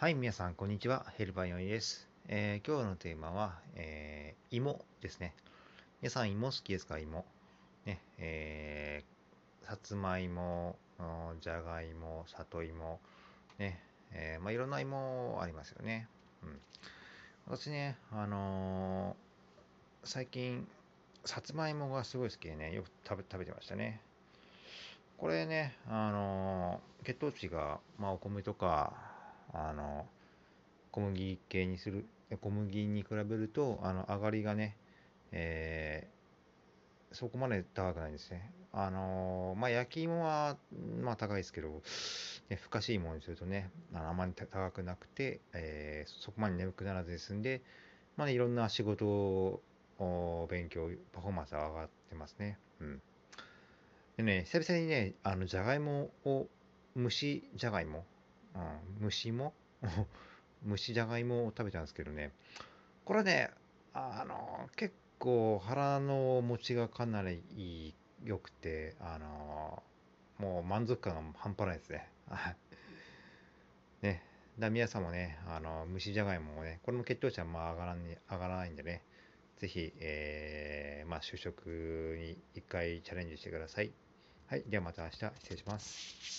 はい、皆さん、こんにちは。ヘルパーヨイです。えー、今日のテーマは、えー、芋ですね。皆さん、芋好きですか？芋。ね、えー、さつまいも、じゃがいも、里芋、ね、えー、まあ、いろんな芋ありますよね。うん。私ね、あのー、最近、さつまいもがすごい好きでね、よく食べ食べてましたね。これね、あのー、血糖値が、まあ、お米とか、あの小麦系にする小麦に比べるとあの上がりがね、えー、そこまで高くないんですね。あのまあ、焼き芋は、まあ、高いですけど、ね、ふかしいものにするとね、あのあまり高くなくて、えー、そこまで眠くならずに済んで、まあね、いろんな仕事、勉強、パフォーマンスが上がってますね。うん。でね、久々にね、あの、じゃがいもを、蒸しじゃがいも、うん、虫も 虫じゃがいもを食べたんですけどね、これね、あの、結構腹の持ちがかなり良くて、あの、もう満足感が半端ないですね。ね。だ皆さんもね、あの、蒸しじゃがいももね、これも血糖値はまあ上がらん上がらないんでね、ぜひ、えー、まあ、就職に一回チャレンジしてください。はい。ではまた明日失礼します。